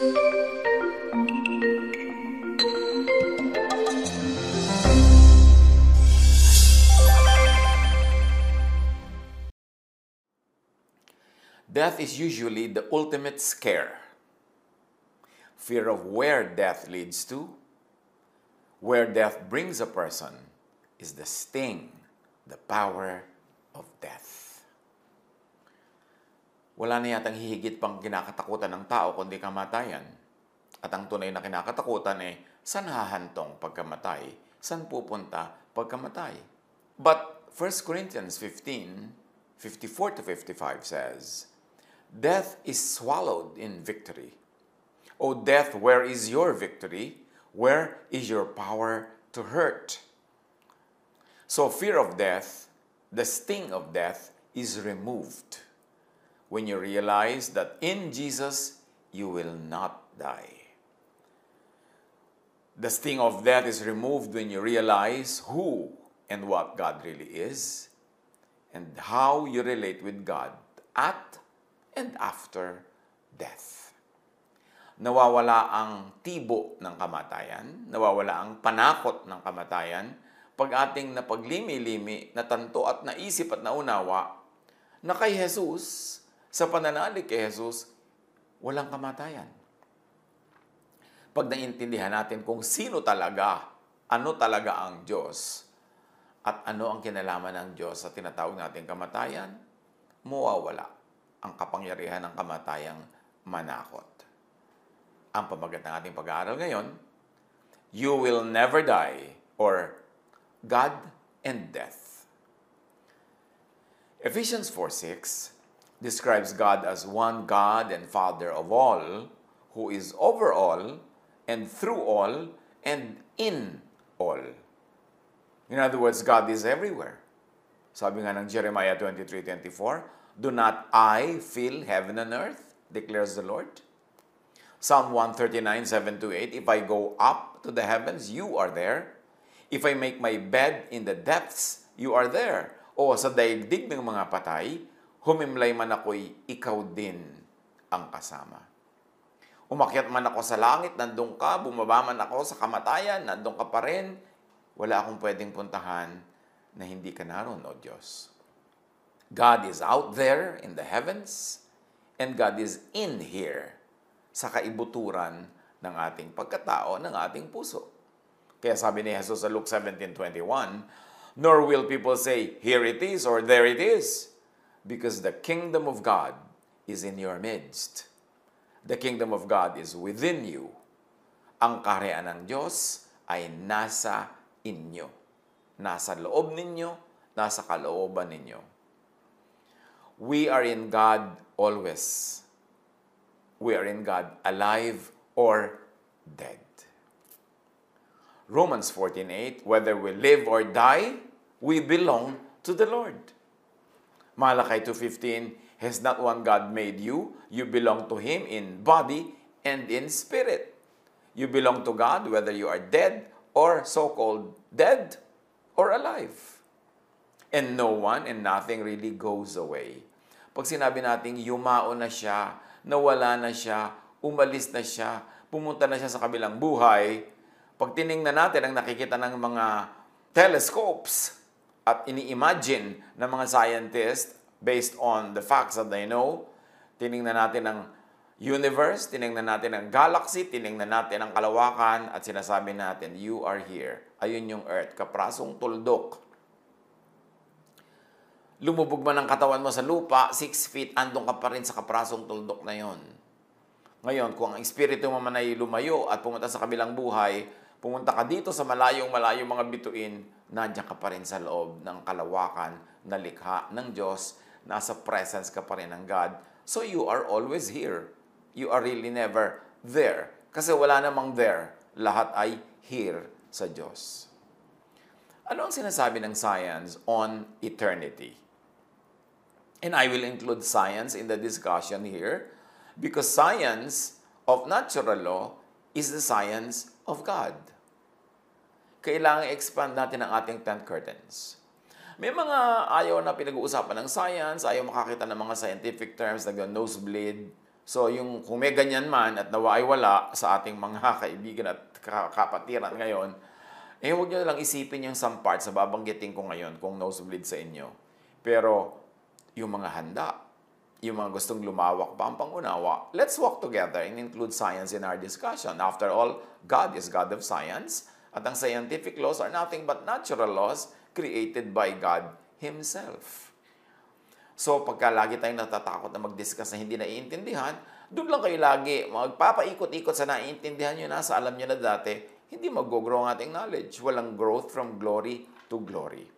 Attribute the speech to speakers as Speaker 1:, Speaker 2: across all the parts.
Speaker 1: Death is usually the ultimate scare. Fear of where death leads to, where death brings a person, is the sting, the power of death. Wala na yatang hihigit pang kinakatakutan ng tao kundi kamatayan. At ang tunay na kinakatakutan ay saan hahantong pagkamatay? Saan pupunta pagkamatay? But 1 Corinthians 15, 54 to 55 says, Death is swallowed in victory. O death, where is your victory? Where is your power to hurt? So, fear of death, the sting of death, is removed when you realize that in Jesus you will not die. The sting of death is removed when you realize who and what God really is and how you relate with God at and after death. Nawawala ang tibo ng kamatayan, nawawala ang panakot ng kamatayan, pag ating napaglimi-limi, natanto at naisip at naunawa na kay Jesus, sa pananalig kay Jesus, walang kamatayan. Pag naintindihan natin kung sino talaga, ano talaga ang Diyos, at ano ang kinalaman ng Diyos sa tinatawag nating kamatayan, mawawala ang kapangyarihan ng kamatayang manakot. Ang pamagat ng ating pag-aaral ngayon, You will never die or God and death. Ephesians 4:6 describes God as one God and Father of all, who is over all and through all and in all. In other words, God is everywhere. Sabi nga ng Jeremiah 23:24, Do not I fill heaven and earth, declares the Lord. Psalm 139, 7 to 8, If I go up to the heavens, you are there. If I make my bed in the depths, you are there. O sa daigdig ng mga patay, humimlay man ako'y ikaw din ang kasama. Umakyat man ako sa langit, nandun ka. Bumaba man ako sa kamatayan, nandun ka pa rin. Wala akong pwedeng puntahan na hindi ka naroon, O Diyos. God is out there in the heavens, and God is in here sa kaibuturan ng ating pagkatao, ng ating puso. Kaya sabi ni Jesus sa Luke 17.21, Nor will people say, Here it is, or there it is, because the kingdom of God is in your midst. The kingdom of God is within you. Ang kaharian ng Diyos ay nasa inyo. Nasa loob ninyo, nasa kalooban ninyo. We are in God always. We are in God alive or dead. Romans 14:8, whether we live or die, we belong to the Lord. Malachi 2:15, has not one God made you? You belong to him in body and in spirit. You belong to God whether you are dead or so-called dead or alive. And no one and nothing really goes away. Pag sinabi nating yumao na siya, nawala na siya, umalis na siya, pumunta na siya sa kabilang buhay, pag tiningnan natin ang nakikita ng mga telescopes at ini-imagine ng mga scientists based on the facts that they know, tiningnan natin ang universe, tiningnan natin ang galaxy, tiningnan natin ang kalawakan, at sinasabi natin, you are here. Ayun yung earth, kaprasong tuldok. Lumubog man ang katawan mo sa lupa, 6 feet, andong ka pa rin sa kaprasong tuldok na yon. Ngayon, kung ang espiritu mo man ay lumayo at pumunta sa kabilang buhay, pumunta ka dito sa malayong malayong mga bituin, nandiyan ka pa rin sa loob ng kalawakan na likha ng Diyos, nasa presence ka pa rin ng God. So you are always here. You are really never there. Kasi wala namang there. Lahat ay here sa Diyos. Ano ang sinasabi ng science on eternity? And I will include science in the discussion here because science of natural law is the science of God. Kailangan expand natin ang ating tent curtains. May mga ayaw na pinag-uusapan ng science, ayaw makakita ng mga scientific terms, nag-nosebleed. So yung kung may ganyan man at nawa ay wala sa ating mga kaibigan at kapatiran ngayon, eh huwag nyo na lang isipin yung some parts sa babanggitin ko ngayon kung nosebleed sa inyo. Pero yung mga handa, yung mga gustong lumawak pa ang pangunawa, let's walk together and include science in our discussion. After all, God is God of science, at ang scientific laws are nothing but natural laws created by God Himself. So, pagka lagi tayong natatakot na mag-discuss na hindi naiintindihan, doon lang kayo lagi magpapaikot-ikot sa naiintindihan nyo na, sa alam nyo na dati, hindi mag-grow ang ating knowledge. Walang growth from glory to glory.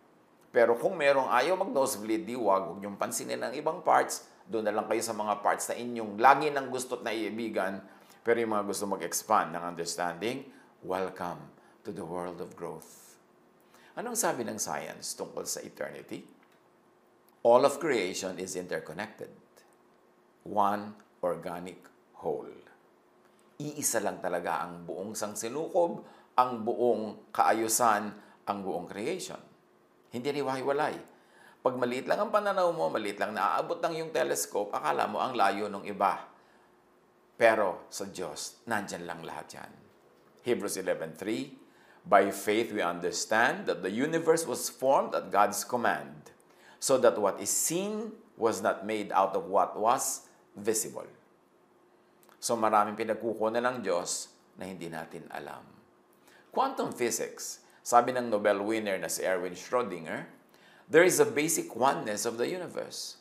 Speaker 1: Pero kung merong ayaw mag-nosebleed, di wag, huwag niyong pansinin ang ibang parts. Doon na lang kayo sa mga parts na inyong lagi nang gusto't naiibigan. Pero yung mga gusto mag-expand ng understanding, welcome to the world of growth. Anong sabi ng science tungkol sa eternity? All of creation is interconnected. One organic whole. Iisa lang talaga ang buong sangsinukob, ang buong kaayusan, ang buong creation. Hindi riwahiwalay. Pag maliit lang ang pananaw mo, maliit lang naaabot ng yung telescope, akala mo ang layo ng iba. Pero sa Diyos, nandyan lang lahat yan. Hebrews 11.3 By faith we understand that the universe was formed at God's command, so that what is seen was not made out of what was visible. So maraming pinagkukunan ng Diyos na hindi natin alam. Quantum physics sabi ng Nobel winner na si Erwin Schrödinger, there is a basic oneness of the universe.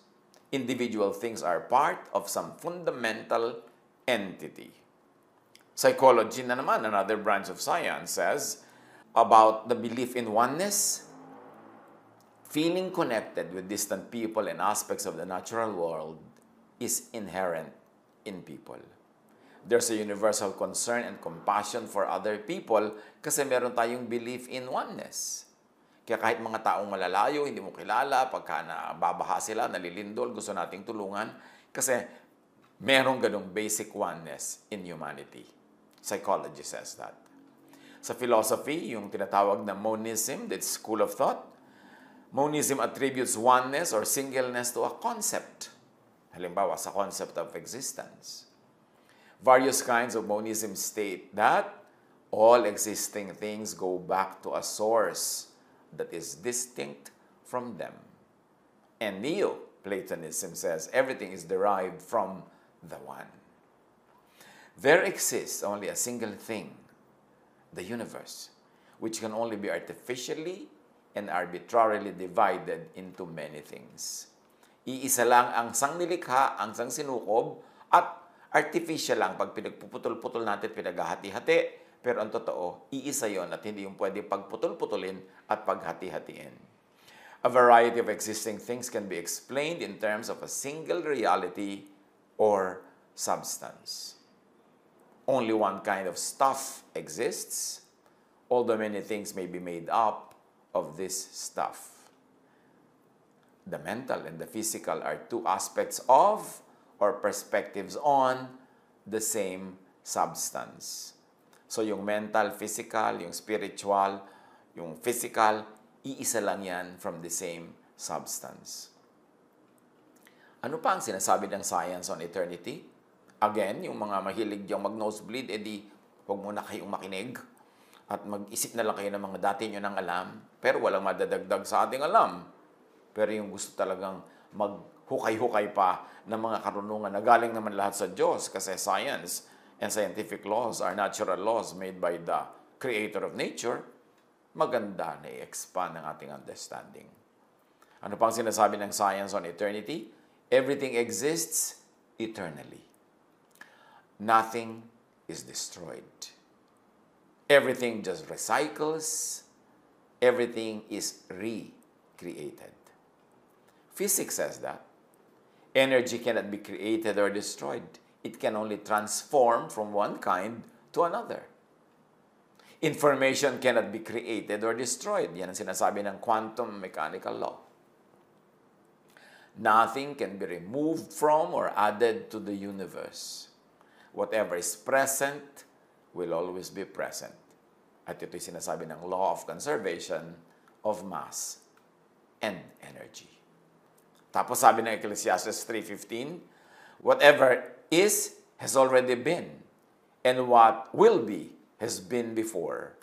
Speaker 1: Individual things are part of some fundamental entity. Psychology na naman, another branch of science, says about the belief in oneness, feeling connected with distant people and aspects of the natural world is inherent in people there's a universal concern and compassion for other people kasi meron tayong belief in oneness. Kaya kahit mga taong malalayo, hindi mo kilala, pagka nababaha sila, nalilindol, gusto nating tulungan, kasi merong ganong basic oneness in humanity. Psychology says that. Sa philosophy, yung tinatawag na monism, that school of thought, monism attributes oneness or singleness to a concept. Halimbawa, sa concept of existence. Various kinds of monism state that all existing things go back to a source that is distinct from them. And Neo-Platonism says everything is derived from the one. There exists only a single thing, the universe, which can only be artificially and arbitrarily divided into many things. Iisa lang ang sangnilikha, ang sangsinukob, at artificial lang pag pinagpuputol-putol natin, pinaghahati-hati, pero ang totoo, iisa yon at hindi yung pwede pagputol-putulin at paghati-hatiin. A variety of existing things can be explained in terms of a single reality or substance. Only one kind of stuff exists, although many things may be made up of this stuff. The mental and the physical are two aspects of or perspectives on the same substance. So yung mental, physical, yung spiritual, yung physical, iisa lang yan from the same substance. Ano pa ang sinasabi ng science on eternity? Again, yung mga mahilig yung mag-nosebleed, edi huwag muna kayong makinig at mag-isip na lang kayo ng mga dati nyo nang alam, pero walang madadagdag sa ating alam. Pero yung gusto talagang maghukay-hukay pa ng mga karunungan na galing naman lahat sa Diyos kasi science and scientific laws are natural laws made by the creator of nature, maganda na i-expand ang ating understanding. Ano pang sinasabi ng science on eternity? Everything exists eternally. Nothing is destroyed. Everything just recycles. Everything is recreated. Physics says that. Energy cannot be created or destroyed. It can only transform from one kind to another. Information cannot be created or destroyed. Yan ang sinasabi ng quantum mechanical law. Nothing can be removed from or added to the universe. Whatever is present will always be present. At ito'y sinasabi ng law of conservation of mass and energy. Tapos sabi ng Ecclesiastes 3.15, Whatever is has already been, and what will be has been before,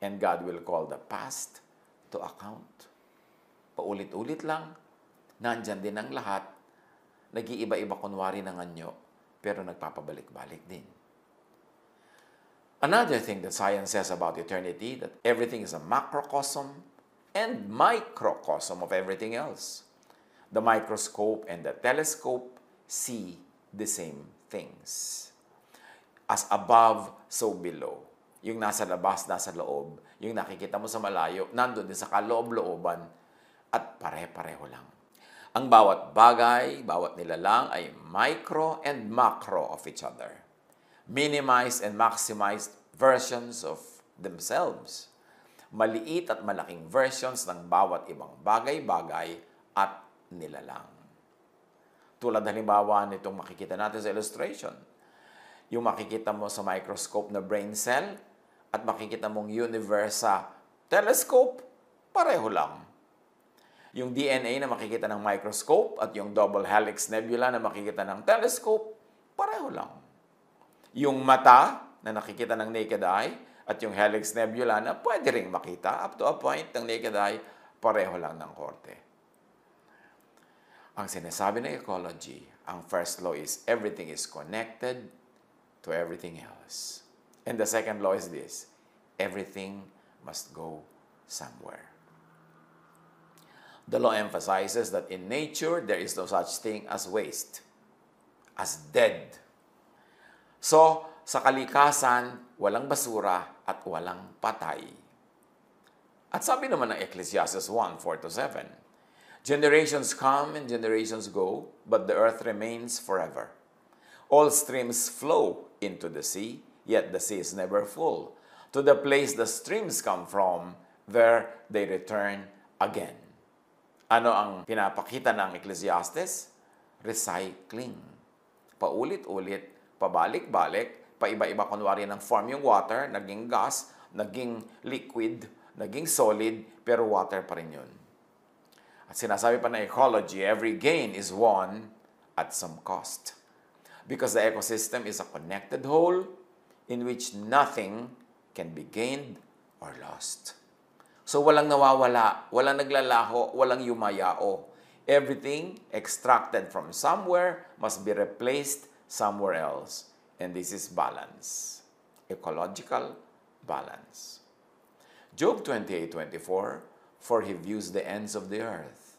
Speaker 1: and God will call the past to account. Paulit-ulit lang, nandyan din ang lahat, nag-iiba-iba kunwari ng anyo, pero nagpapabalik-balik din. Another thing that science says about eternity, that everything is a macrocosm and microcosm of everything else. The microscope and the telescope see the same things. As above, so below. Yung nasa labas, nasa loob. Yung nakikita mo sa malayo, nandun din sa kaloob-looban at pare-pareho lang. Ang bawat bagay, bawat nilalang ay micro and macro of each other. Minimized and maximized versions of themselves. Maliit at malaking versions ng bawat ibang bagay-bagay at nilalang. Tulad halimbawa nitong makikita natin sa illustration. Yung makikita mo sa microscope na brain cell at makikita mong universe sa telescope, pareho lang. Yung DNA na makikita ng microscope at yung double helix nebula na makikita ng telescope, pareho lang. Yung mata na nakikita ng naked eye at yung helix nebula na pwede ring makita up to a point ng naked eye, pareho lang ng korte. Ang sinasabi ng ecology, ang first law is everything is connected to everything else. And the second law is this, everything must go somewhere. The law emphasizes that in nature, there is no such thing as waste, as dead. So, sa kalikasan, walang basura at walang patay. At sabi naman ng Ecclesiastes 1, 4-7, Generations come and generations go, but the earth remains forever. All streams flow into the sea, yet the sea is never full. To the place the streams come from, there they return again. Ano ang pinapakita ng Ecclesiastes? Recycling. Paulit-ulit, pabalik-balik, paiba-iba kunwari ng form yung water, naging gas, naging liquid, naging solid, pero water pa rin yun. At sinasabi pa ng ecology, every gain is won at some cost. Because the ecosystem is a connected whole in which nothing can be gained or lost. So walang nawawala, walang naglalaho, walang yumayao. Everything extracted from somewhere must be replaced somewhere else. And this is balance. Ecological balance. Job 28:24 For he views the ends of the earth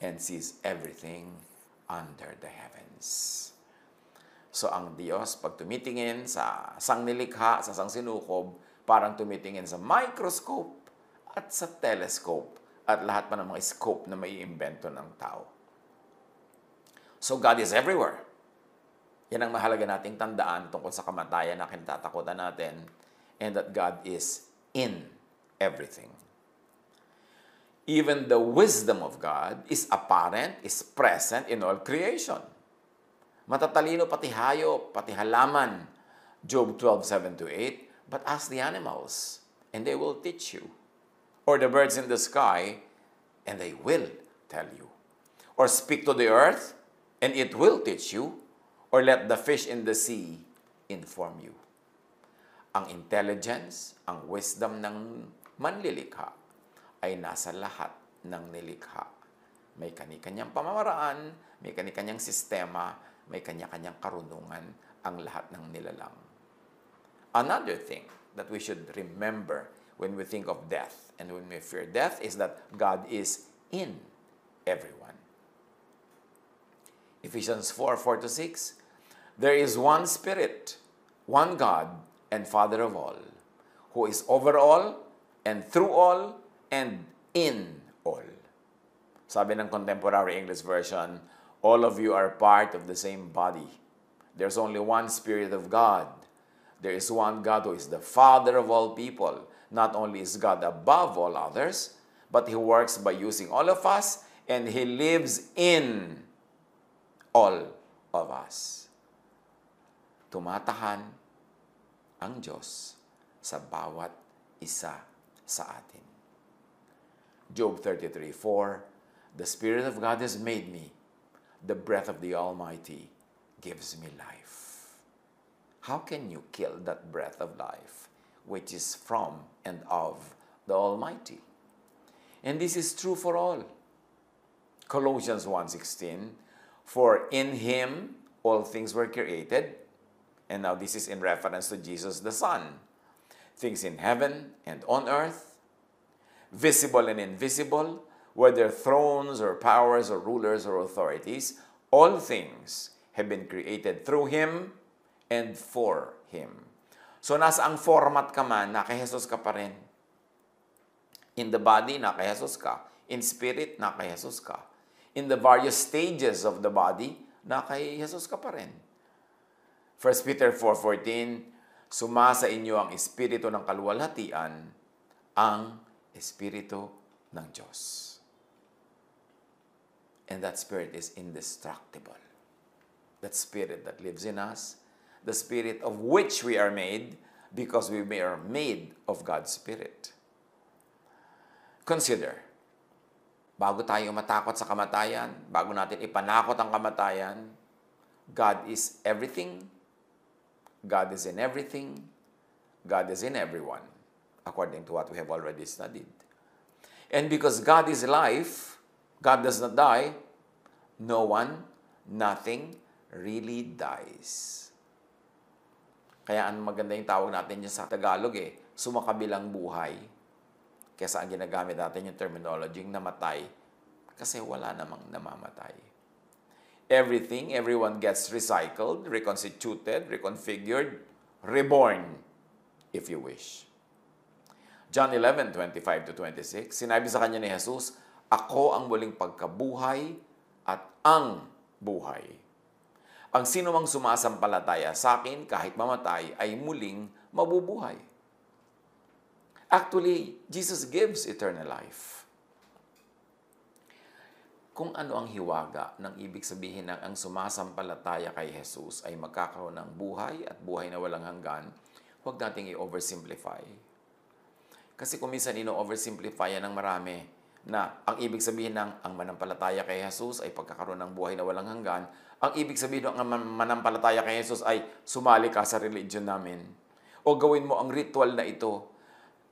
Speaker 1: and sees everything under the heavens. So ang Diyos, pag tumitingin sa sang nilikha, sa sang sinukob, parang tumitingin sa microscope at sa telescope at lahat pa ng mga scope na may imbento ng tao. So God is everywhere. Yan ang mahalaga nating tandaan tungkol sa kamatayan na kinatatakutan natin and that God is in everything. Even the wisdom of God is apparent, is present in all creation. Matatalino pati hayop, pati halaman. Job 12, 7 to 8. But ask the animals, and they will teach you. Or the birds in the sky, and they will tell you. Or speak to the earth, and it will teach you. Or let the fish in the sea inform you. Ang intelligence, ang wisdom ng manlilikha ay nasa lahat ng nilikha. May kani-kanyang pamamaraan, may kani-kanyang sistema, may kanya-kanyang karunungan ang lahat ng nilalang. Another thing that we should remember when we think of death and when we fear death is that God is in everyone. Ephesians 4 4 to 6. There is one Spirit, one God, and Father of all, who is over all and through all and in all. Sabi ng contemporary English version, all of you are part of the same body. There's only one Spirit of God. There is one God who is the Father of all people. Not only is God above all others, but He works by using all of us and He lives in all of us. Tumatahan ang Diyos sa bawat isa sa atin. Job 33:4 The Spirit of God has made me, the breath of the Almighty gives me life. How can you kill that breath of life, which is from and of the Almighty? And this is true for all. Colossians 1:16, for in him all things were created, and now this is in reference to Jesus the Son. Things in heaven and on earth, visible and invisible, whether thrones or powers or rulers or authorities, all things have been created through Him and for Him. So nasa ang format ka man, naka Jesus ka pa rin. In the body, naka Jesus ka. In spirit, naka Jesus ka. In the various stages of the body, naka Jesus ka pa rin. 1 Peter 4.14, Sumasa inyo ang espiritu ng kaluwalhatian, ang espiritu ng Diyos. And that spirit is indestructible. That spirit that lives in us, the spirit of which we are made, because we are made of God's Spirit. Consider, bago tayo matakot sa kamatayan, bago natin ipanakot ang kamatayan, God is everything, God is in everything, God is in everyone, according to what we have already studied. And because God is life, God does not die, no one, nothing really dies. Kaya ang maganda yung tawag natin dyan sa Tagalog eh, sumakabilang buhay. Kesa ang ginagamit natin yung terminology, yung namatay. Kasi wala namang namamatay. Everything, everyone gets recycled, reconstituted, reconfigured, reborn, if you wish. John 11, 25 to 26, sinabi sa kanya ni Jesus, ako ang muling pagkabuhay at ang buhay. Ang sino mang sumasampalataya sa akin kahit mamatay ay muling mabubuhay. Actually, Jesus gives eternal life. Kung ano ang hiwaga ng ibig sabihin ng ang sumasampalataya kay Jesus ay magkakaroon ng buhay at buhay na walang hanggan, huwag nating i-oversimplify. Kasi kung minsan ino-oversimplify yan ng marami, na ang ibig sabihin ng ang manampalataya kay Jesus ay pagkakaroon ng buhay na walang hanggan, ang ibig sabihin ng manampalataya kay Jesus ay sumali ka sa religion namin. O gawin mo ang ritual na ito.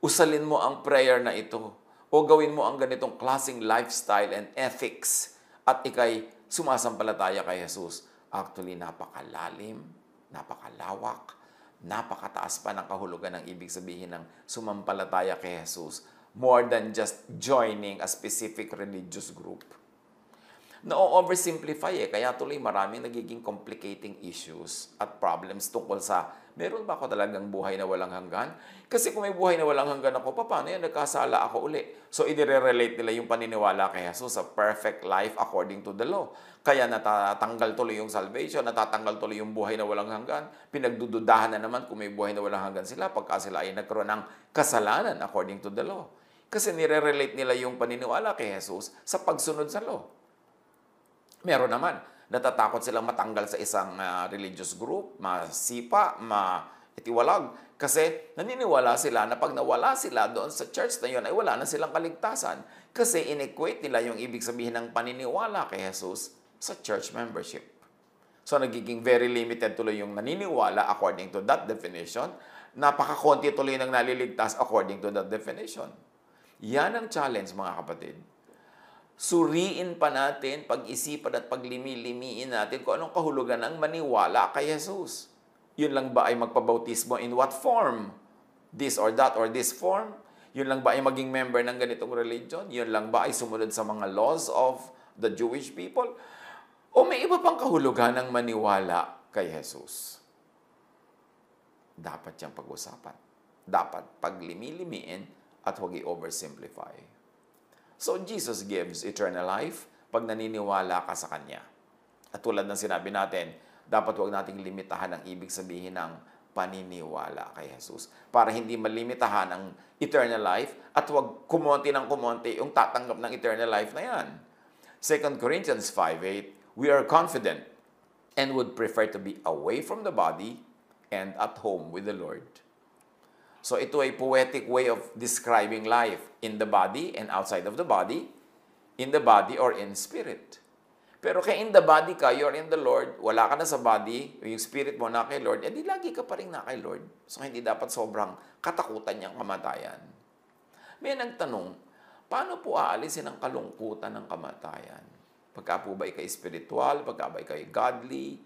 Speaker 1: Usalin mo ang prayer na ito. O gawin mo ang ganitong klaseng lifestyle and ethics at ikay sumasampalataya kay Jesus. Actually, napakalalim, napakalawak, napakataas pa ng kahulugan ng ibig sabihin ng sumampalataya kay Jesus more than just joining a specific religious group. Na-oversimplify eh, kaya tuloy maraming nagiging complicating issues at problems tungkol sa meron ba ako talagang buhay na walang hanggan? Kasi kung may buhay na walang hanggan ako, paano yan? Nagkasala ako uli. So, idire-relate nila yung paniniwala kay Jesus sa perfect life according to the law. Kaya natatanggal tuloy yung salvation, natatanggal tuloy yung buhay na walang hanggan. Pinagdududahan na naman kung may buhay na walang hanggan sila pagka sila ay nagkaroon ng kasalanan according to the law. Kasi nire-relate nila yung paniniwala kay Jesus sa pagsunod sa law. Meron naman, natatakot silang matanggal sa isang uh, religious group, masipa, maitiwalag. Kasi naniniwala sila na pag nawala sila doon sa church na yun, ay wala na silang kaligtasan. Kasi inequate nila yung ibig sabihin ng paniniwala kay Jesus sa church membership. So nagiging very limited tuloy yung naniniwala according to that definition. Napakakonti tuloy ng naliligtas according to that definition. Yan ang challenge mga kapatid. Suriin pa natin, pag-isipan at paglimi-limiin natin kung anong kahulugan ng maniwala kay Jesus. Yun lang ba ay magpabautismo in what form? This or that or this form? Yun lang ba ay maging member ng ganitong religion? Yun lang ba ay sumunod sa mga laws of the Jewish people? O may iba pang kahulugan ng maniwala kay Jesus? Dapat siyang pag-usapan. Dapat paglimi-limiin at huwag i-oversimplify. So, Jesus gives eternal life pag naniniwala ka sa Kanya. At tulad ng sinabi natin, dapat huwag nating limitahan ang ibig sabihin ng paniniwala kay Jesus para hindi malimitahan ang eternal life at huwag kumonti ng kumonti yung tatanggap ng eternal life na yan. 2 Corinthians 5.8 We are confident and would prefer to be away from the body and at home with the Lord. So ito ay poetic way of describing life in the body and outside of the body, in the body or in spirit. Pero kaya in the body ka, you're in the Lord, wala ka na sa body, yung spirit mo na kay Lord, edi lagi ka pa rin na kay Lord. So hindi dapat sobrang katakutan niyang kamatayan. May nagtanong, paano po aalisin ang kalungkutan ng kamatayan? Pagka po ba ikay spiritual, pagka ba ikay godly,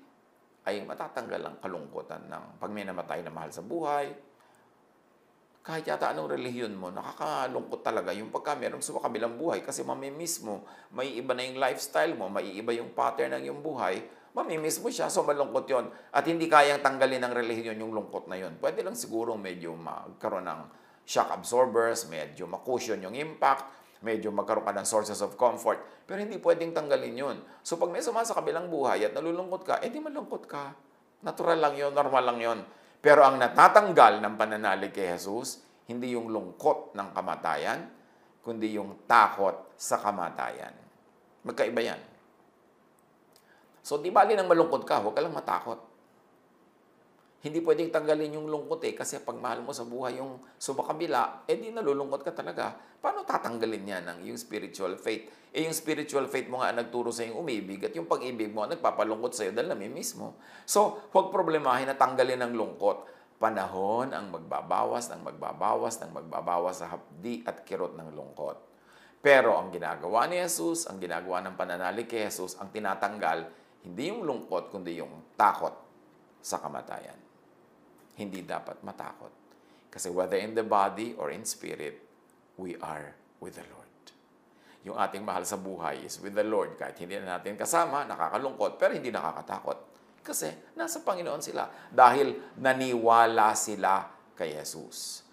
Speaker 1: ay matatanggal ang kalungkutan ng pag may namatay na mahal sa buhay, kahit yata anong relihiyon mo, nakakalungkot talaga yung pagka meron sa kabilang buhay. Kasi mamimiss mo, may iba na yung lifestyle mo, may iba yung pattern ng iyong buhay, mamimiss mo siya, so malungkot yon At hindi kayang tanggalin ng relihiyon yung lungkot na yon Pwede lang siguro medyo magkaroon ng shock absorbers, medyo makusyon yung impact, medyo magkaroon ka ng sources of comfort, pero hindi pwedeng tanggalin yun. So pag may suma sa kabilang buhay at nalulungkot ka, edi malungkot ka. Natural lang yon normal lang yon pero ang natatanggal ng pananalig kay Jesus, hindi yung lungkot ng kamatayan, kundi yung takot sa kamatayan. Magkaiba yan. So, di bali nang malungkot ka, huwag ka lang matakot. Hindi pwedeng tanggalin yung lungkot eh, kasi pag mahal mo sa buhay yung subakabila, eh di nalulungkot ka talaga. Paano tatanggalin yan ng yung spiritual faith? Eh yung spiritual faith mo nga nagturo sa yung umibig at yung pag-ibig mo nagpapalungkot sa iyo dahil namimiss mo. So, huwag problemahin na tanggalin ang lungkot. Panahon ang magbabawas, ng magbabawas, ng magbabawas sa hapdi at kirot ng lungkot. Pero ang ginagawa ni Jesus, ang ginagawa ng pananalig kay Jesus, ang tinatanggal, hindi yung lungkot, kundi yung takot sa kamatayan hindi dapat matakot. Kasi whether in the body or in spirit, we are with the Lord. Yung ating mahal sa buhay is with the Lord. Kahit hindi na natin kasama, nakakalungkot, pero hindi nakakatakot. Kasi nasa Panginoon sila. Dahil naniwala sila kay Jesus.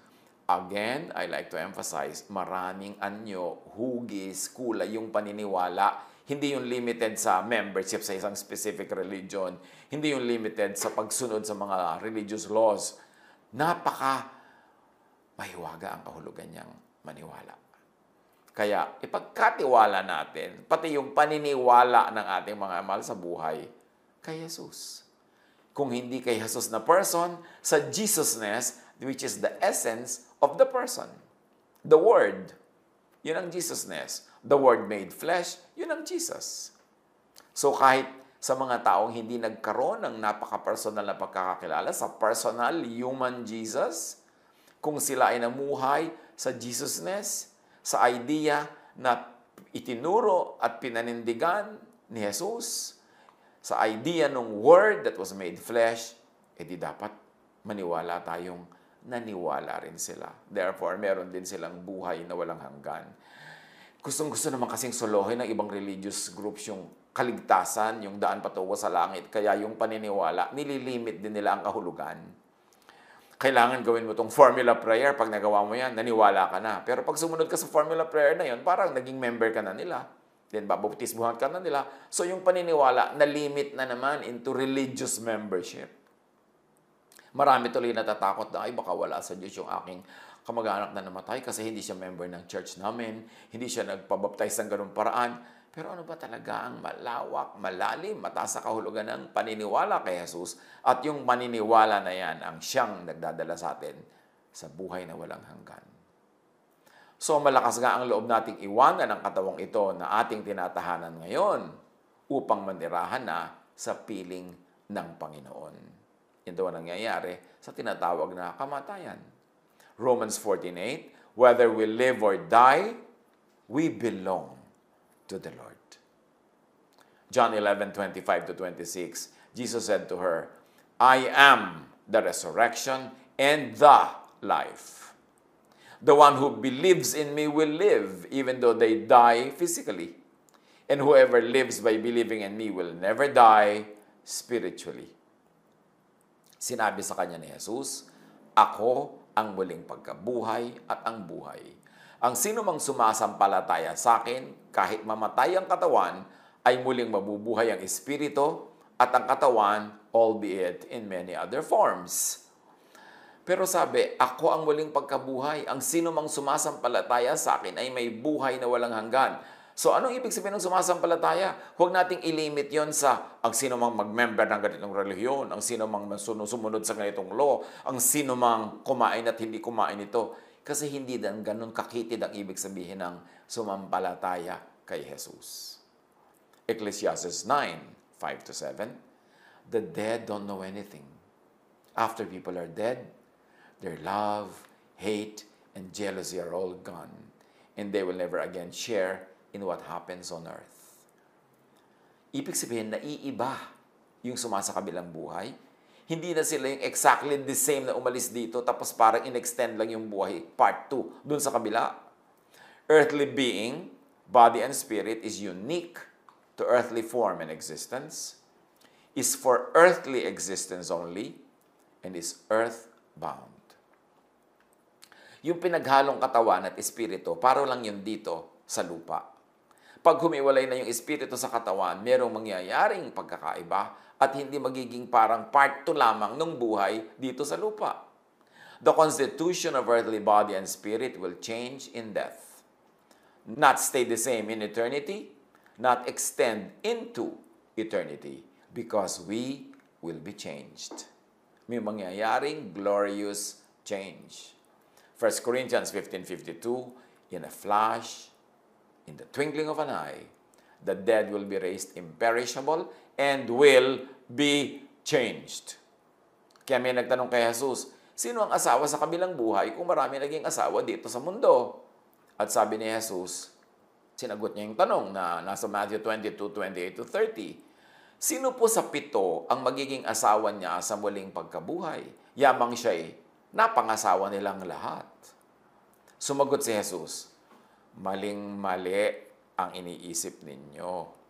Speaker 1: Again, I like to emphasize, maraming anyo, hugis, kulay yung paniniwala hindi yung limited sa membership sa isang specific religion. Hindi yung limited sa pagsunod sa mga religious laws. Napaka mahiwaga ang kahulugan niyang maniwala. Kaya ipagkatiwala natin, pati yung paniniwala ng ating mga mahal sa buhay, kay Jesus. Kung hindi kay Jesus na person, sa Jesusness, which is the essence of the person. The Word. Yun ang Jesusness the Word made flesh, yun ang Jesus. So kahit sa mga taong hindi nagkaroon ng napaka-personal na pagkakakilala sa personal human Jesus, kung sila ay namuhay sa Jesusness, sa idea na itinuro at pinanindigan ni Jesus, sa idea ng Word that was made flesh, edi dapat maniwala tayong naniwala rin sila. Therefore, meron din silang buhay na walang hanggan gustong-gusto naman kasing solohin ng ibang religious groups yung kaligtasan, yung daan patungo sa langit. Kaya yung paniniwala, nililimit din nila ang kahulugan. Kailangan gawin mo tong formula prayer. Pag nagawa mo yan, naniwala ka na. Pero pag sumunod ka sa formula prayer na yon, parang naging member ka na nila. Then babautismuhan ka na nila. So yung paniniwala, na-limit na naman into religious membership. Marami tuloy natatakot na, ay baka wala sa Diyos yung aking kamag-anak na namatay kasi hindi siya member ng church namin, hindi siya nagpabaptize ng ganung paraan. Pero ano ba talaga ang malawak, malalim, mataas sa kahulugan ng paniniwala kay Jesus at yung paniniwala na yan ang siyang nagdadala sa atin sa buhay na walang hanggan. So malakas nga ang loob nating iwanan ang katawang ito na ating tinatahanan ngayon upang manirahan na sa piling ng Panginoon. Ito ang nangyayari sa tinatawag na kamatayan. Romans 14:8, whether we live or die, we belong to the Lord. John 11:25 to 26, Jesus said to her, I am the resurrection and the life. The one who believes in me will live even though they die physically. And whoever lives by believing in me will never die spiritually. Sinabi sa kanya ni Jesus, Ako ang muling pagkabuhay at ang buhay. Ang sino mang sumasampalataya sa akin, kahit mamatay ang katawan, ay muling mabubuhay ang espiritu at ang katawan, albeit in many other forms. Pero sabi, ako ang muling pagkabuhay. Ang sino mang sumasampalataya sa akin ay may buhay na walang hanggan. So anong ibig sabihin ng sumasampalataya? Huwag nating ilimit yon sa ang sino mang mag-member ng ganitong relihiyon, ang sino mang sumunod sa ganitong law, ang sino mang kumain at hindi kumain ito. Kasi hindi dan ganun kakitid ang ibig sabihin ng sumampalataya kay Jesus. Ecclesiastes 9, 5 to 7, the dead don't know anything. After people are dead, their love, hate, and jealousy are all gone, and they will never again share in what happens on earth. Ibig sabihin, naiiba yung sumasa kabilang buhay. Hindi na sila yung exactly the same na umalis dito, tapos parang in-extend lang yung buhay, part 2, dun sa kabila. Earthly being, body and spirit, is unique to earthly form and existence, is for earthly existence only, and is earthbound. Yung pinaghalong katawan at espiritu, paro lang yun dito sa lupa. Pag humiwalay na yung espiritu sa katawan, merong mangyayaring pagkakaiba at hindi magiging parang part 2 lamang ng buhay dito sa lupa. The constitution of earthly body and spirit will change in death. Not stay the same in eternity, not extend into eternity, because we will be changed. May mangyayaring glorious change. 1 Corinthians 15.52, In a flash, in the twinkling of an eye, the dead will be raised imperishable and will be changed. Kaya may nagtanong kay Jesus, sino ang asawa sa kabilang buhay kung marami naging asawa dito sa mundo? At sabi ni Jesus, sinagot niya yung tanong na nasa Matthew 22, 28 to 30. Sino po sa pito ang magiging asawa niya sa muling pagkabuhay? Yamang siya'y napangasawa nilang lahat. Sumagot si Jesus, maling-mali ang iniisip ninyo.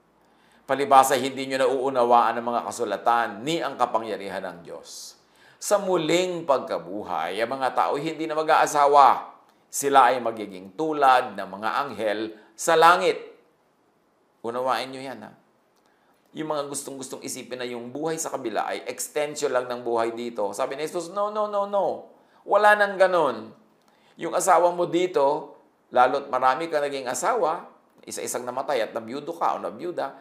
Speaker 1: Palibasa, hindi nyo nauunawaan ang mga kasulatan ni ang kapangyarihan ng Diyos. Sa muling pagkabuhay, ang mga tao hindi na mag-aasawa. Sila ay magiging tulad ng mga anghel sa langit. Unawain nyo yan, ha? Yung mga gustong-gustong isipin na yung buhay sa kabila ay extension lang ng buhay dito. Sabi ni Jesus, no, no, no, no. Wala nang ganon. Yung asawa mo dito, lalo't marami ka naging asawa, isa-isang namatay at nabiyudo ka o nabiyuda,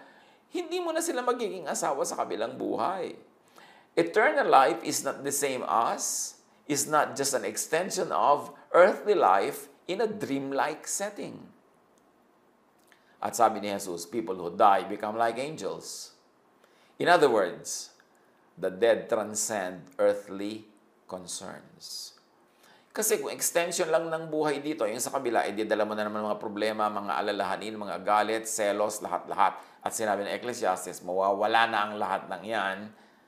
Speaker 1: hindi mo na sila magiging asawa sa kabilang buhay. Eternal life is not the same as, is not just an extension of earthly life in a dreamlike setting. At sabi ni Jesus, people who die become like angels. In other words, the dead transcend earthly concerns. Kasi kung extension lang ng buhay dito, yung sa kabila, eh, dala mo na naman mga problema, mga alalahanin, mga galit, selos, lahat-lahat. At sinabi ng Ecclesiastes, mawawala na ang lahat ng yan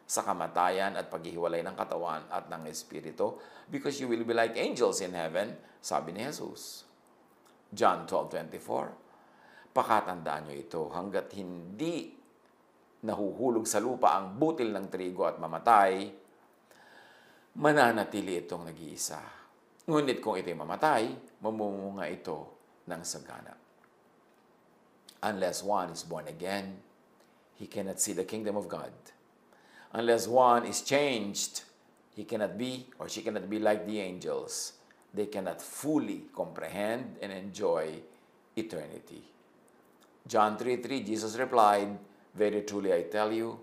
Speaker 1: sa kamatayan at paghihiwalay ng katawan at ng espiritu because you will be like angels in heaven, sabi ni Jesus. John 12.24 Pakatandaan nyo ito hanggat hindi nahuhulog sa lupa ang butil ng trigo at mamatay, mananatili itong nag-iisa. Ngunit kung ito'y mamatay, mamumunga ito ng sagana. Unless one is born again, he cannot see the kingdom of God. Unless one is changed, he cannot be or she cannot be like the angels. They cannot fully comprehend and enjoy eternity. John 3.3, Jesus replied, Very truly I tell you,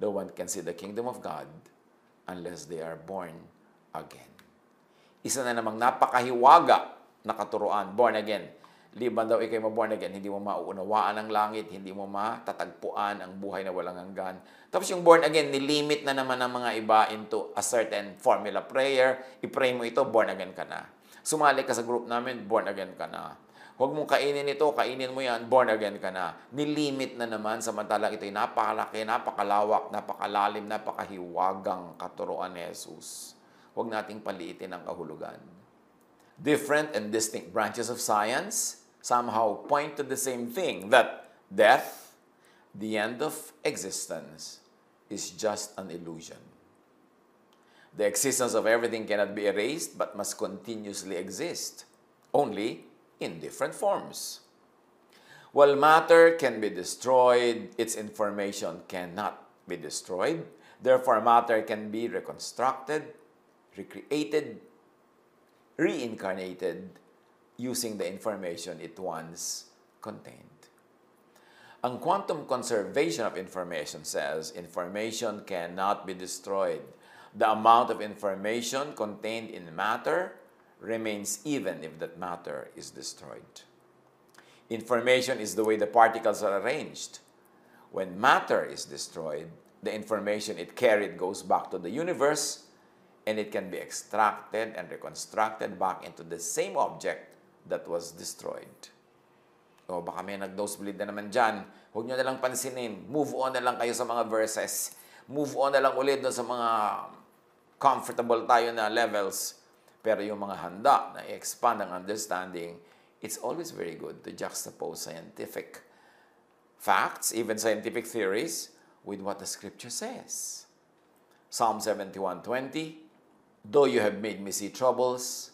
Speaker 1: no one can see the kingdom of God unless they are born again. Isa na namang napakahiwaga na katuruan, born again. Liban daw ikay mo-born again, hindi mo mauunawaan ang langit, hindi mo matatagpuan ang buhay na walang hanggan. Tapos yung born again, nilimit na naman ng mga iba into a certain formula prayer. I-pray mo ito, born again ka na. Sumali ka sa group namin, born again ka na. Huwag mong kainin ito, kainin mo yan, born again ka na. Nilimit na naman, samantalang ito'y napakalaki, napakalawak, napakalalim, napakahiwagang katuroan ni Jesus. Huwag nating paliitin ang kahulugan. Different and distinct branches of science somehow point to the same thing, that death, the end of existence, is just an illusion. The existence of everything cannot be erased but must continuously exist. Only in different forms. While matter can be destroyed, its information cannot be destroyed. Therefore, matter can be reconstructed, recreated, reincarnated using the information it once contained. Ang quantum conservation of information says information cannot be destroyed. The amount of information contained in matter remains even if that matter is destroyed. Information is the way the particles are arranged. When matter is destroyed, the information it carried goes back to the universe and it can be extracted and reconstructed back into the same object that was destroyed. O baka may nag-nosebleed na naman dyan. Huwag nyo na lang pansinin. Move on na lang kayo sa mga verses. Move on na lang ulit doon sa mga comfortable tayo na levels. Pero yung mga handa na i-expand ang understanding, it's always very good to juxtapose scientific facts, even scientific theories, with what the scripture says. Psalm 71:20, Though you have made me see troubles,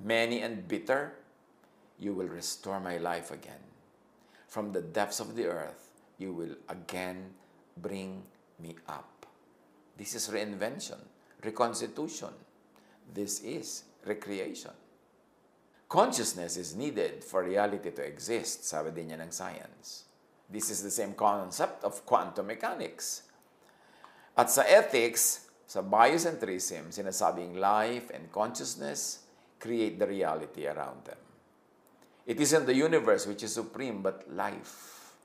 Speaker 1: many and bitter, you will restore my life again. From the depths of the earth, you will again bring me up. This is reinvention, reconstitution. This is recreation. Consciousness is needed for reality to exist, sabi din niya ng science. This is the same concept of quantum mechanics. At sa ethics, sa biocentrism, sinasabing life and consciousness create the reality around them. It isn't the universe which is supreme, but life.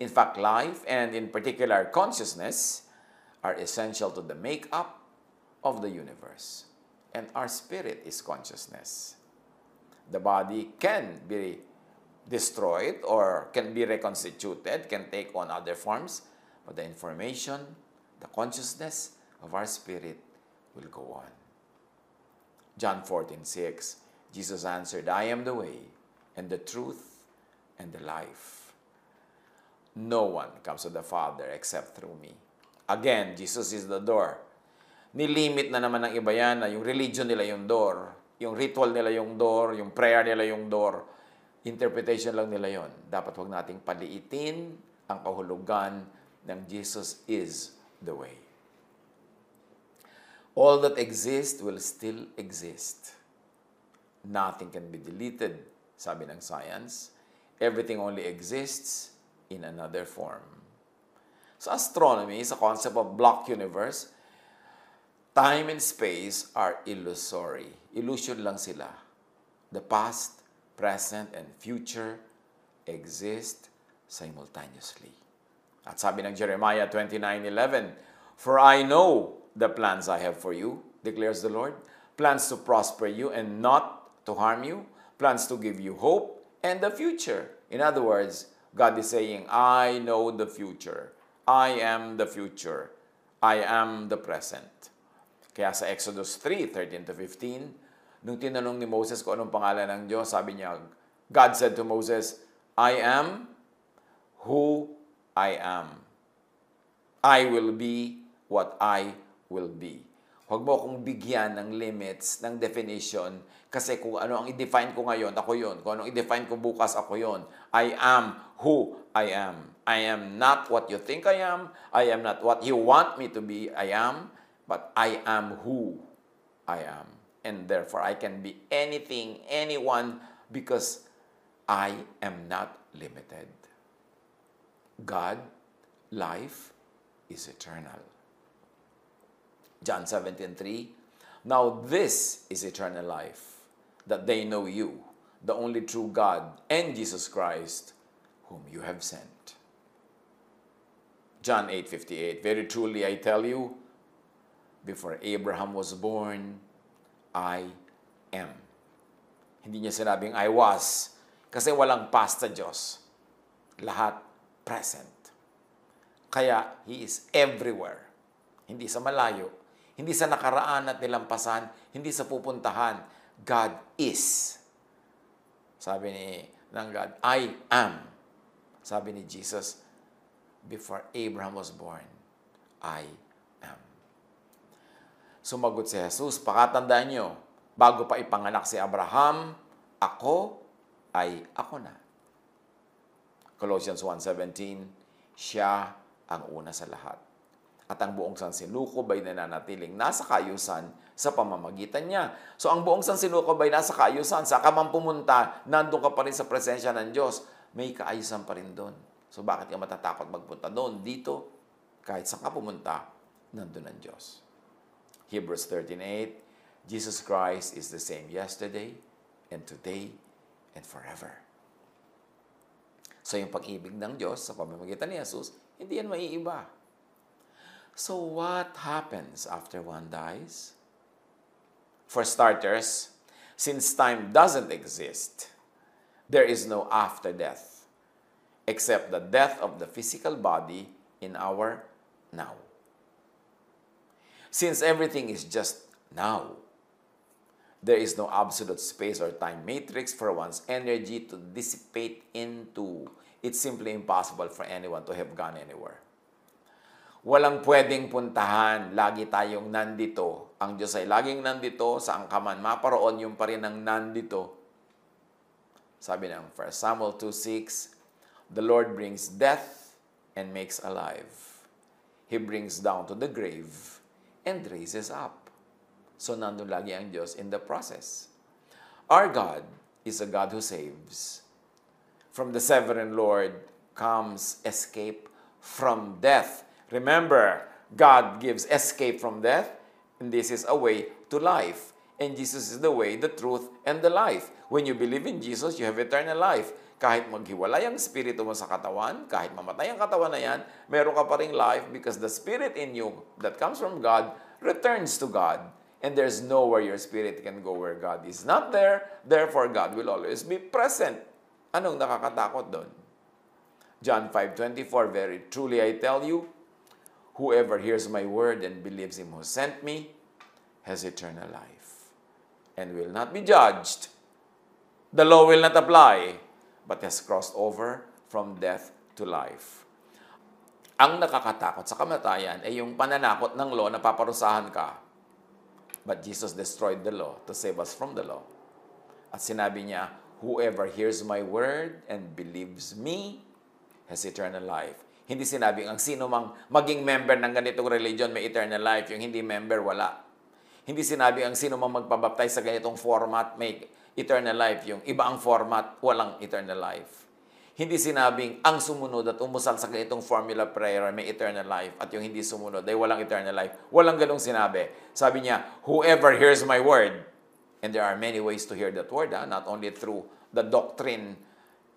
Speaker 1: In fact, life, and in particular consciousness, are essential to the makeup of the universe. And our spirit is consciousness. The body can be destroyed or can be reconstituted, can take on other forms, but the information, the consciousness of our spirit will go on. John 14, 6, Jesus answered, I am the way and the truth and the life. No one comes to the Father except through me. Again, Jesus is the door. Nilimit na naman ng iba yan na yung religion nila yung door, yung ritual nila yung door, yung prayer nila yung door. Interpretation lang nila yon. Dapat wag nating paliitin ang kahulugan ng Jesus is the way. All that exists will still exist. Nothing can be deleted, sabi ng science. Everything only exists in another form. Sa astronomy, sa concept of block universe, time and space are illusory. Illusion lang sila. The past, present, and future exist simultaneously. At sabi ng Jeremiah 29:11, For I know the plans I have for you, declares the Lord, plans to prosper you and not to harm you, plans to give you hope and the future. In other words, God is saying, I know the future. I am the future. I am the present. Kaya sa Exodus 3, 13 to 15, nung tinanong ni Moses kung anong pangalan ng Diyos, sabi niya, God said to Moses, I am who I am. I will be what I will be. Huwag mo akong bigyan ng limits, ng definition, kasi kung ano ang i-define ko ngayon, ako yon. Kung ano i-define ko bukas, ako yon. I am who I am. I am not what you think I am. I am not what you want me to be. I am. But I am who I am. And therefore, I can be anything, anyone, because I am not limited. God, life, is eternal. John 17:3 Now this is eternal life that they know you the only true God and Jesus Christ whom you have sent. John 8:58 Very truly I tell you before Abraham was born I am. Hindi niya sinabing I was kasi walang past sa Diyos. Lahat present. Kaya He is everywhere. Hindi sa malayo, hindi sa nakaraan at nilampasan, hindi sa pupuntahan. God is. Sabi ni ng God, I am. Sabi ni Jesus, before Abraham was born, I am. Sumagot si Jesus, pakatandaan nyo, bago pa ipanganak si Abraham, ako ay ako na. Colossians 1.17, siya ang una sa lahat at ang buong sansinukob ay nananatiling nasa kayusan sa pamamagitan niya. So ang buong sansinukob ay nasa kayusan. Sa man pumunta, nandun ka pa rin sa presensya ng Diyos. May kaayusan pa rin doon. So bakit ka matatakot magpunta doon? Dito, kahit saan ka pumunta, nandun ang Diyos. Hebrews 13.8 Jesus Christ is the same yesterday and today and forever. So yung pag-ibig ng Diyos sa pamamagitan ni Jesus, Hindi yan maiiba. So what happens after one dies? For starters, since time doesn't exist, there is no after death, except the death of the physical body in our now. Since everything is just now, there is no absolute space or time matrix for one's energy to dissipate into. It's simply impossible for anyone to have gone anywhere. Walang pwedeng puntahan, lagi tayong nandito. Ang Diyos ay laging nandito, saan ka man maparoon, yung pa rin ang nandito. Sabi ng 1 Samuel 2.6, The Lord brings death and makes alive. He brings down to the grave and raises up. So nandun lagi ang Diyos in the process. Our God is a God who saves. From the sovereign Lord comes escape from death. Remember, God gives escape from death, and this is a way to life. And Jesus is the way, the truth, and the life. When you believe in Jesus, you have eternal life. Kahit maghiwalay ang spirito mo sa katawan, kahit mamatay ang katawan na yan, meron ka pa rin life because the spirit in you that comes from God returns to God. And there's nowhere your spirit can go where God is not there. Therefore, God will always be present. Anong nakakatakot doon? John 5.24, Very truly I tell you, Whoever hears my word and believes him who sent me has eternal life and will not be judged. The law will not apply, but has crossed over from death to life. Ang nakakatakot sa kamatayan ay yung pananakot ng law na paparusahan ka. But Jesus destroyed the law to save us from the law. At sinabi niya, Whoever hears my word and believes me has eternal life hindi sinabing ang sino mang maging member ng ganitong religion may eternal life. Yung hindi member, wala. Hindi sinabi ang sino mang magpabaptize sa ganitong format may eternal life. Yung iba ang format, walang eternal life. Hindi sinabing ang sumunod at umusal sa ganitong formula prayer may eternal life at yung hindi sumunod ay walang eternal life. Walang ganong sinabi. Sabi niya, whoever hears my word, and there are many ways to hear that word, ha? not only through the doctrine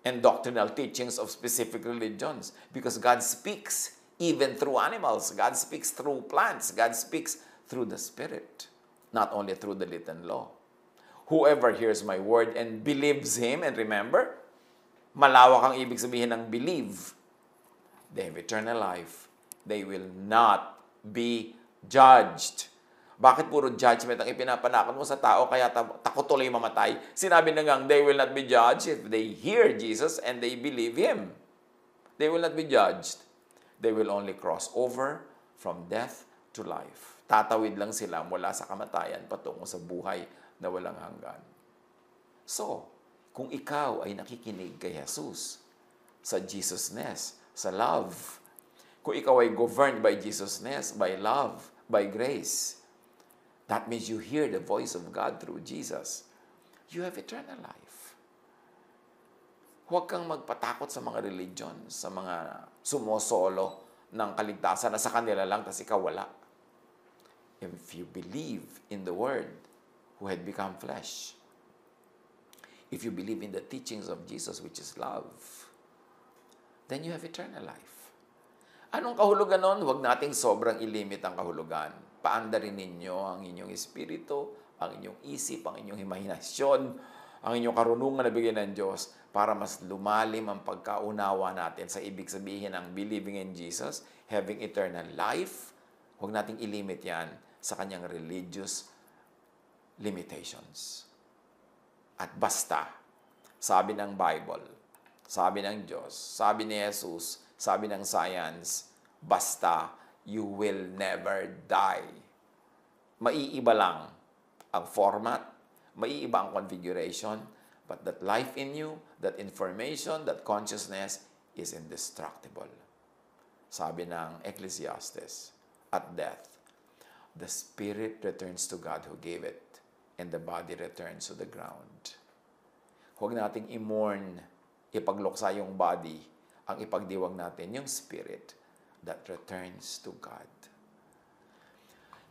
Speaker 1: and doctrinal teachings of specific religions because God speaks even through animals. God speaks through plants. God speaks through the Spirit, not only through the written law. Whoever hears my word and believes Him, and remember, malawak ang ibig sabihin ng believe, they have eternal life. They will not be judged. Bakit puro judgment ang ipinapanakot mo sa tao kaya takot tuloy mamatay? Sinabi na nga, they will not be judged if they hear Jesus and they believe Him. They will not be judged. They will only cross over from death to life. Tatawid lang sila mula sa kamatayan patungo sa buhay na walang hanggan. So, kung ikaw ay nakikinig kay Jesus, sa Jesusness, sa love, kung ikaw ay governed by Jesusness, by love, by grace, That means you hear the voice of God through Jesus. You have eternal life. Huwag kang magpatakot sa mga religion, sa mga sumosolo ng kaligtasan na sa kanila lang, tas ikaw wala. If you believe in the Word who had become flesh, if you believe in the teachings of Jesus, which is love, then you have eternal life. Anong kahulugan nun? Huwag nating sobrang ilimit ang kahulugan paandarin ninyo ang inyong espiritu, ang inyong isip, ang inyong imahinasyon, ang inyong karunungan na bigyan ng Diyos para mas lumalim ang pagkaunawa natin sa ibig sabihin ng believing in Jesus, having eternal life. Huwag nating ilimit yan sa kanyang religious limitations. At basta, sabi ng Bible, sabi ng Diyos, sabi ni Jesus, sabi ng science, basta you will never die. Maiiba lang ang format, maiiba ang configuration, but that life in you, that information, that consciousness is indestructible. Sabi ng Ecclesiastes, at death, the spirit returns to God who gave it, and the body returns to the ground. Huwag nating i-mourn, ipagluksa yung body, ang ipagdiwag natin yung spirit that returns to God.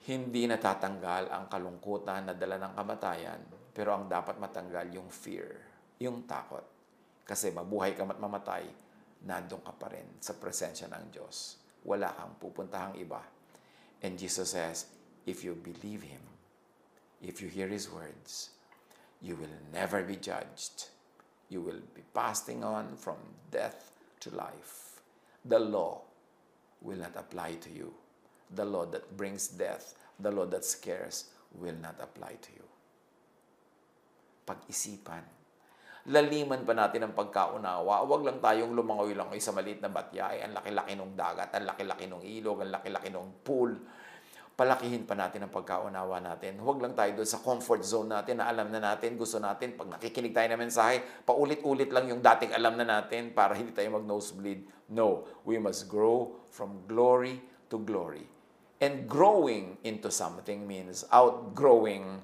Speaker 1: Hindi natatanggal ang kalungkutan na dala ng kamatayan, pero ang dapat matanggal yung fear, yung takot. Kasi mabuhay ka at mamatay, nandun ka pa rin sa presensya ng Diyos. Wala kang pupuntahang iba. And Jesus says, if you believe Him, if you hear His words, you will never be judged. You will be passing on from death to life. The law will not apply to you. The law that brings death, the law that scares, will not apply to you. Pag-isipan. Laliman pa natin ang pagkaunawa. Huwag lang tayong lumangoy-langoy sa maliit na batyay. Ang laki-laki ng dagat, ang laki-laki ng ilog, ang laki-laki ng pool. Palakihin pa natin ang pagkaunawa natin. Huwag lang tayo doon sa comfort zone natin na alam na natin, gusto natin. Pag nakikinig tayo ng mensahe, paulit-ulit lang yung dating alam na natin para hindi tayo mag-nosebleed. No, we must grow from glory to glory. And growing into something means outgrowing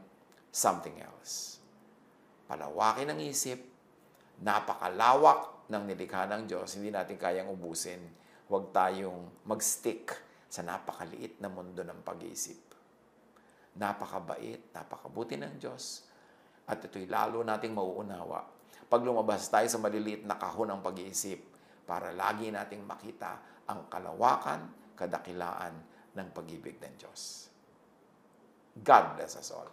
Speaker 1: something else. Palawakin ang isip, napakalawak ng nilikha ng Diyos, hindi natin kayang ubusin. Huwag tayong mag-stick sa napakaliit na mundo ng pag-iisip. Napakabait, napakabuti ng Diyos. At ito'y lalo nating mauunawa pag lumabas tayo sa maliliit na kahon ng pag-iisip para lagi nating makita ang kalawakan, kadakilaan ng pag-ibig ng Diyos. God bless us all.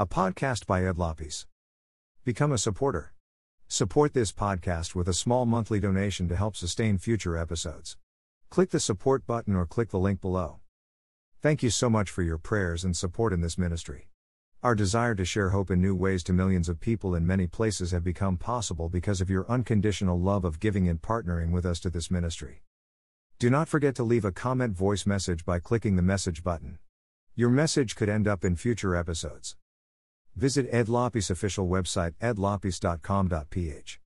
Speaker 2: A podcast by Ed Lopes. Become a supporter. Support this podcast with a small monthly donation to help sustain future episodes. Click the support button or click the link below. Thank you so much for your prayers and support in this ministry. Our desire to share hope in new ways to millions of people in many places have become possible because of your unconditional love of giving and partnering with us to this ministry. Do not forget to leave a comment voice message by clicking the message button. Your message could end up in future episodes. Visit Ed Lopis official website edlopes.com.ph.